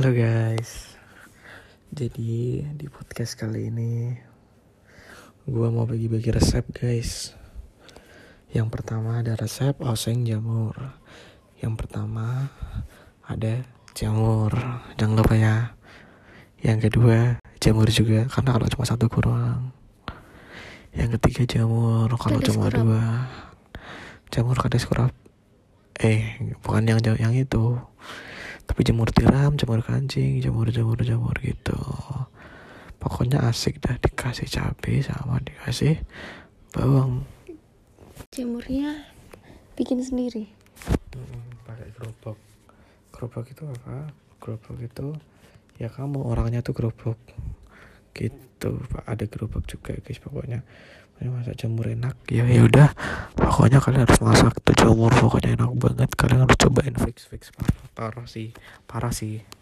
Halo guys. Jadi di podcast kali ini Gua mau bagi-bagi resep guys. Yang pertama ada resep oseng jamur. Yang pertama ada jamur. Jangan lupa ya. Yang kedua jamur juga Karena kalau cuma satu kurang. Yang ketiga jamur. Kalau cuma kurap. dua. Jamur kades kurap Eh bukan yang yang itu tapi jemur tiram, jemur kancing, jemur jemur jemur gitu. Pokoknya asik dah dikasih cabai sama dikasih bawang. Jamurnya bikin sendiri. pakai gerobak. Gerobak itu apa? Gerobak itu ya kamu orangnya tuh gerobak gitu pak ada gerobak juga guys pokoknya Pokoknya masak jamur enak ya ya udah pokoknya kalian harus masak tuh jamur pokoknya enak banget kalian harus cobain fix fix parah, parah sih. Parah sih